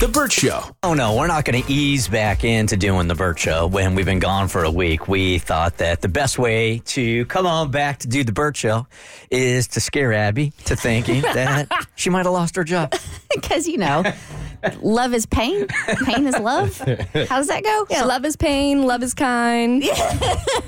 The Bert Show. Oh no, we're not going to ease back into doing the Bert Show when we've been gone for a week. We thought that the best way to come on back to do the Bert Show is to scare Abby to thinking that she might have lost her job. Because, you know, love is pain, pain is love. How does that go? Yeah, love is pain, love is kind.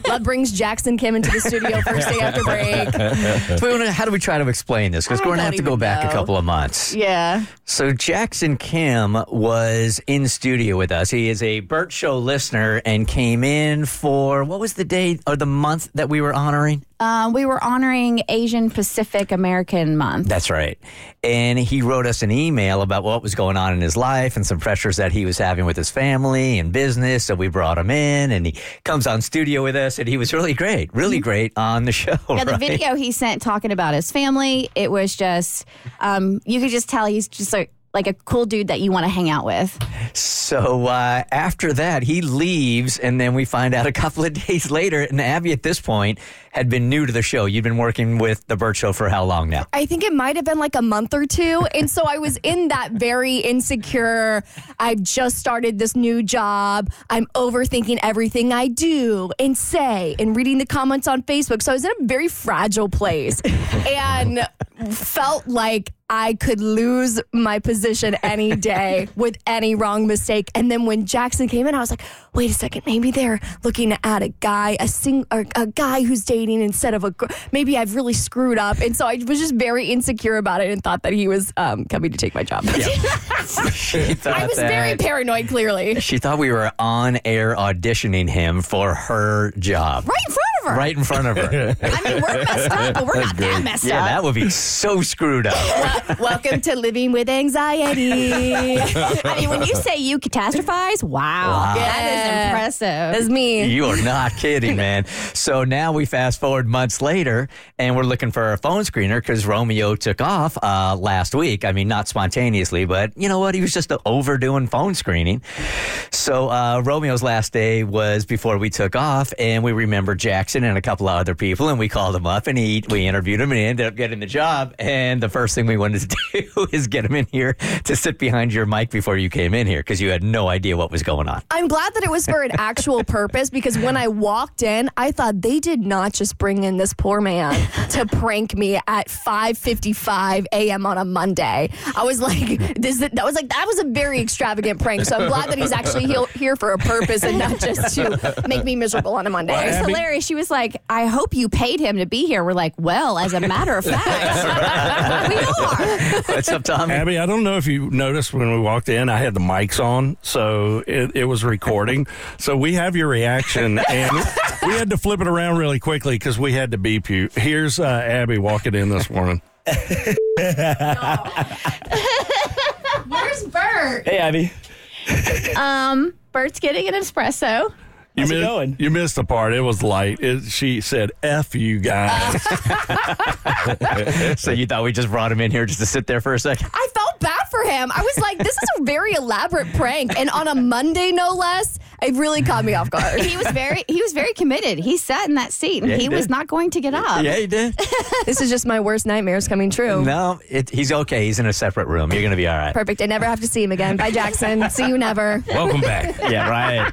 love brings Jackson Kim into the studio first day after break. So we wanna- how do we try to explain this? Because I we're going to have don't to go even back a know. couple of months. Yeah. So Jackson Kim was in studio with us. He is a Bert Show listener and came in for what was the day or the month that we were honoring? Um, we were honoring Asian Pacific American Month. That's right. And he wrote us an email about what was going on in his life and some pressures that he was having with his family and business. So we brought him in and he comes on studio with us and he was really great, really great on the show. Yeah, the right? video he sent talking about his family, it was just, um, you could just tell he's just like, like a cool dude that you want to hang out with. So uh, after that, he leaves, and then we find out a couple of days later. And Abby, at this point, had been new to the show. You'd been working with the Bert Show for how long now? I think it might have been like a month or two. And so I was in that very insecure, I've just started this new job. I'm overthinking everything I do and say and reading the comments on Facebook. So I was in a very fragile place and felt like I could lose my position any day with any wrong mistake. And then when Jackson came in, I was like, wait a second, maybe they're looking at a guy, a sing, or a guy who's dating instead of a girl. Maybe I've really screwed up. And so I was just very insecure about it and thought that he was um, coming to take my job. She thought I was very paranoid, clearly. She thought we were on air auditioning him for her job. Right in front of her. Right in front of her. I mean, we're messed up, but we're not that messed up. yeah, up. that would be so screwed up. Welcome to living with anxiety. I mean, when you say you catastrophize, wow, that Yeah. impressive. That's me. You are not kidding, man. So now we fast forward months later, and we're looking for a phone screener because Romeo took off uh, last week. I mean, not spontaneously, but you know what? He was just overdoing phone screening. So uh, Romeo's last day was before we took off, and we remember Jackson and a couple of other people, and we called him up, and he we interviewed him, and he ended up getting the job. And the first thing we wanted to do is get him in here to sit behind your mic before you came in here because you had no idea what was going on. I'm glad that it was for an actual purpose because when I walked in, I thought they did not just bring in this poor man to prank me at 5:55 a.m. on a Monday. I was like, this that was like that was a very extravagant prank. So I'm glad that he's actually he- here for a purpose and not just to make me miserable on a Monday. It was hilarious. She was like, I hope you paid him to be here. We're like, well, as a matter of fact, we are. What's up, Tommy? Abby, I don't know if you noticed when we walked in, I had the mics on, so it, it was recording. so we have your reaction, and we had to flip it around really quickly because we had to beep you. Here's uh, Abby walking in this morning. Where's Bert? Hey, Abby. Um, Bert's getting an espresso. You How's it missed, going? You missed the part. It was light. It, she said, "F you guys." So you thought we just brought him in here just to sit there for a second? I felt bad for him. I was like, this is a very elaborate prank, and on a Monday, no less. It really caught me off guard. He was very he was very committed. He sat in that seat and Yeah, he he, was not going to get up. Yeah, he did. this is just my worst nightmares coming true. no, it, he's okay. He's in a separate room. You're going to be all right. Perfect. I never have to see him again. Bye, Jackson. See you never. Welcome back. Yeah, right.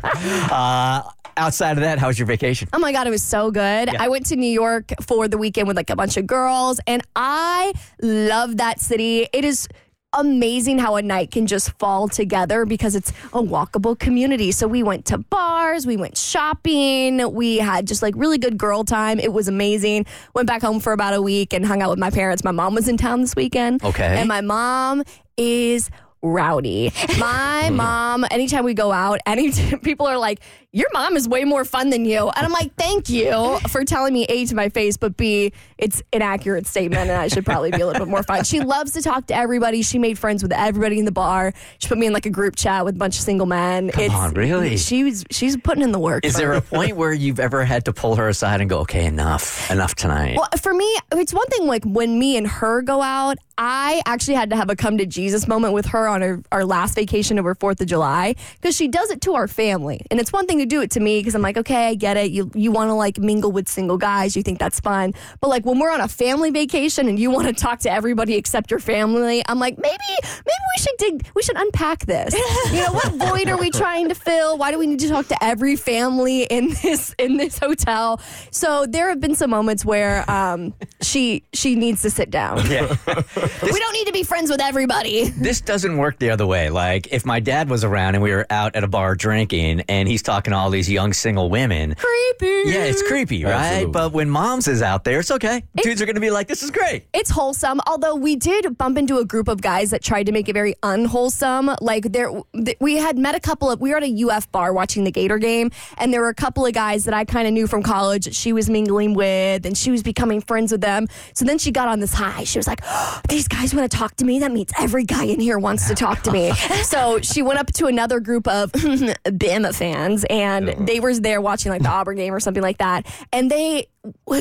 Uh, outside of that, how was your vacation? Oh my God, it was so good. I went to New York for the weekend with like a bunch of girls, and I love that city. It is amazing how a night can just fall together because it's a walkable community. So we went to bars, we went shopping, we had just like really good girl time. It was amazing. Went back home for about a week and hung out with my parents. My mom was in town this weekend. Okay. And my mom is rowdy. My mm-hmm. mom, anytime we go out, any people are like, your mom is way more fun than you. And I'm like, thank you for telling me A to my face, but B, it's an accurate statement and I should probably be a little bit more fun. She loves to talk to everybody. She made friends with everybody in the bar. She put me in like a group chat with a bunch of single men. Come on, really? She was, she's putting in the work. Is there a point where you've ever had to pull her aside and go, okay, enough, enough tonight? Well, for me, it's one thing like when me and her go out, I actually had to have a come to Jesus moment with her on our, our last vacation over 4th of July because she does it to our family. And it's one thing to do it to me because I'm like, okay, I get it. You, you want to like mingle with single guys. You think that's fun. But like when we're on a family vacation and you want to talk to everybody except your family, I'm like, maybe, maybe we should dig, we should unpack this. you know, what void are we trying to fill? Why do we need to talk to every family in this, in this hotel? So there have been some moments where um, she, she needs to sit down. yeah. we don't need to be friends with everybody. this doesn't work the other way. Like if my dad was around and we were out at a bar drinking and he's talking to all these young single women. Creepy. Yeah, it's creepy, right? Absolutely. But when mom's is out there, it's okay. Dudes are going to be like, this is great. It's wholesome, although we did bump into a group of guys that tried to make it very unwholesome. Like there, th- we had met a couple of. We were at a UF bar watching the Gator game, and there were a couple of guys that I kind of knew from college that she was mingling with, and she was becoming friends with them. So then she got on this high. She was like, oh, "These guys want to talk to me. That means every guy in here wants to talk to me." so she went up to another group of Bama fans, and Uh-huh. they were there watching like the Auburn game or something like that, and they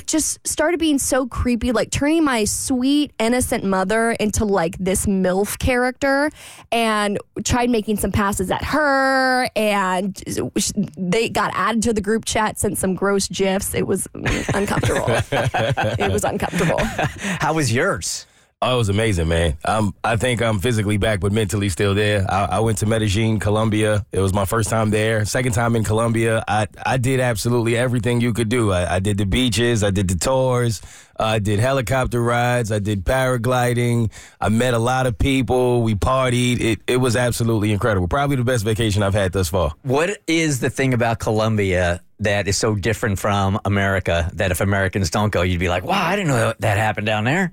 just started being so creepy, like turning my sweet, innocent mother into like this MILF character and tried making some passes at her. And they got added to the group chat, sent some gross GIFs. It was mm, uncomfortable. it was uncomfortable. How was yours? Oh, it was amazing, man. I think I'm physically back, but mentally still there. I, I went to Medellin, Colombia. It was my first time there. Second time in Colombia. I, I did absolutely everything you could do. I, I did the beaches. I did the tours. I did helicopter rides. I did paragliding. I met a lot of people. We partied. It, it was absolutely incredible. Probably the best vacation I've had thus far. What is the thing about Colombia that is so different from America that if Americans don't go, you'd be like, wow, I didn't know that happened down there?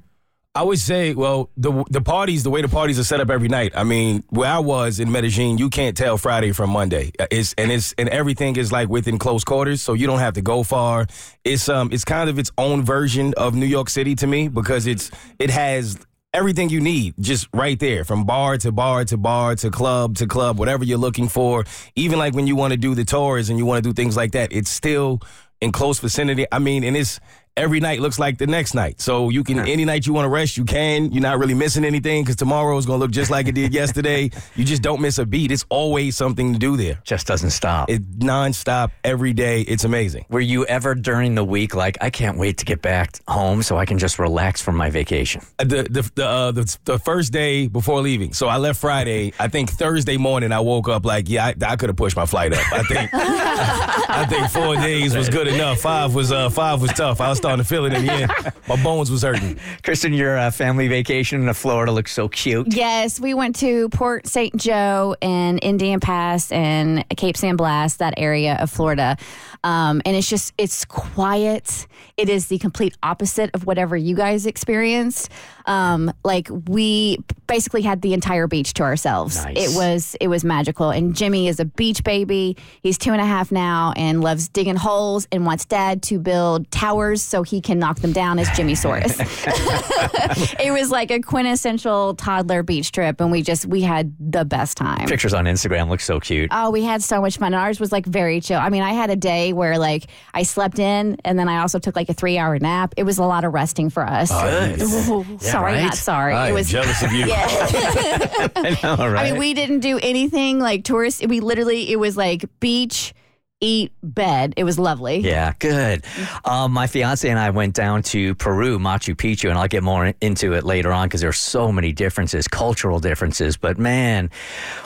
I would say, well, the the parties, the way the parties are set up every night. I mean, where I was in Medellin, you can't tell Friday from Monday. It's and it's and everything is like within close quarters, so you don't have to go far. It's um, it's kind of its own version of New York City to me because it's it has everything you need just right there from bar to bar to bar to club to club, whatever you're looking for. Even like when you want to do the tours and you want to do things like that, it's still in close vicinity. I mean, and it's every night looks like the next night. So you can any night you want to rest, you can. You're not really missing anything because tomorrow is gonna look just like it did yesterday. You just don't miss a beat. It's always something to do there. Just doesn't stop. It nonstop every day. It's amazing. Were you ever during the week like, I can't wait to get back home so I can just relax from my vacation? Uh, The the the, uh, the the first day before leaving. So I left Friday. I think Thursday morning I woke up like, yeah, I, I could have pushed my flight up. I think I think four days was good enough. Five was uh five was tough. I was starting to feel it in the end. My bones was hurting. Kristen, your uh, family vacation in Florida looks so cute. Yes, we went to Port St. Joe and Indian Pass and Cape San Blas, that area of Florida. Um, and it's just, it's quiet. It is the complete opposite of whatever you guys experienced. Um, like we basically had the entire beach to ourselves. Nice. It was, it was magical. And Jimmy is a beach baby. He's two and a half now and loves digging holes and wants dad to build towers so he can knock them down as Jimmy Saurus. it was like a quintessential toddler beach trip and we just we had the best time Pictures on Instagram look so cute. oh we had so much fun and ours was like very chill i mean i had a day where like i slept in and then i also took like a three hour nap it was a lot of resting for us Good. Ooh, Yeah, sorry right? not sorry I it was jealous of you. I know, right? I mean, we didn't do anything like tourist. We literally, it was like beach, eat, bed. It was lovely. Yeah, good. Um, my fiance and I went down to Peru, Machu Picchu, and I'll get more into it later on because there's so many differences, cultural differences. But man,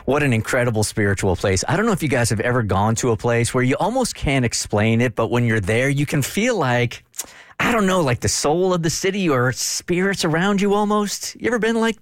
what an incredible spiritual place. I don't know if you guys have ever gone to a place where you almost can't explain it, but when you're there, you can feel like. I don't know, like the soul of the city or spirits around you almost. You ever been like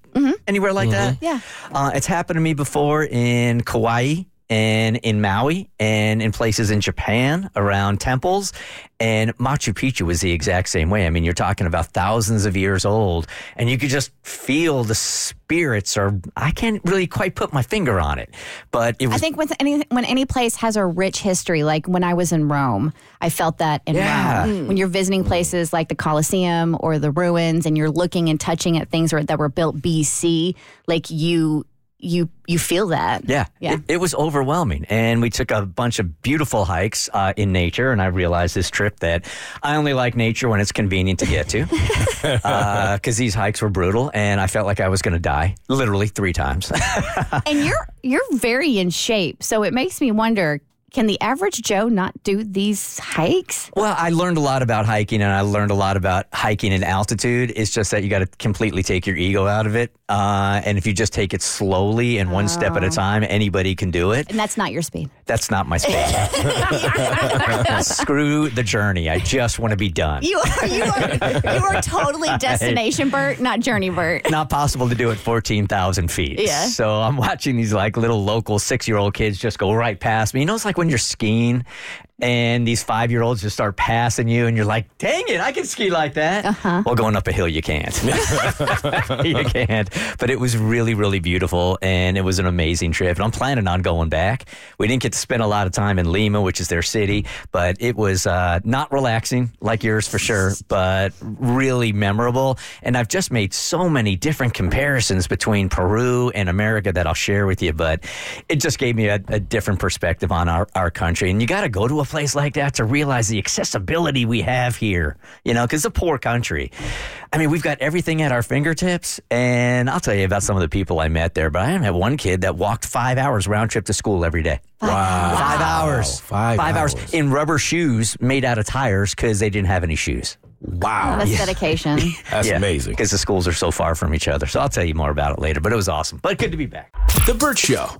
anywhere like that? Yeah. Uh, it's happened to me before in Kauai and in Maui and in places in Japan around temples. And Machu Picchu was the exact same way. I mean, you're talking about thousands of years old, and you could just feel the spirits. Or I can't really quite put my finger on it, but it was. I think when any when any place has a rich history, like when I was in Rome, I felt that in Yeah. Rome. Hmm. When you're visiting places like the Colosseum or the ruins, and you're looking and touching at things that were built BC, like you you you feel that. Yeah, Yeah. It, it was overwhelming, and we took a bunch of beautiful hikes uh, in nature. And I realized this trip that I only like nature when it's convenient to get to, because these hikes were brutal, and I felt like I was going to die literally three times. And you're you're very in shape, so it makes me wonder. Can the average Joe not do these hikes? well, I learned a lot about hiking, and I learned a lot about hiking in altitude. It's just that you got to completely take your ego out of it, uh, and if you just take it slowly and one step at a time, anybody can do it. And that's not your speed. That's not my speed. Screw the journey. I just want to be done. You are you are you are totally destination Bert, not journey Bert. not possible to do at 14,000 feet. Yeah. So I'm watching these like little local six year old kids just go right past me. You know, it's like when you're skiing and these five year olds just start passing you and you're like, dang it, I can ski like that. Uh-huh. Well, going up a hill, you can't. you can't. But it was really, really beautiful and it was an amazing trip. And I'm planning on going back. We didn't get to spend a lot of time in Lima, which is their city, but it was uh, not relaxing like yours for sure, but really memorable. And I've just made so many different comparisons between Peru and America that I'll share with you, but it just gave me a, a different perspective on our, our country. And you got to go to a place like that to realize the accessibility we have here, you know, because it's a poor country. I mean, we've got everything at our fingertips. And I'll tell you about some of the people I met there, but I had one kid that walked five hours round trip to school every day. Wow. Five hours. Five hours. hours. in rubber shoes made out of tires because they didn't have any shoes. Wow. That's dedication. That's amazing. Because the schools are so far from each other. So I'll tell you more about it later. But it was awesome. But good to be back. The Bert Show.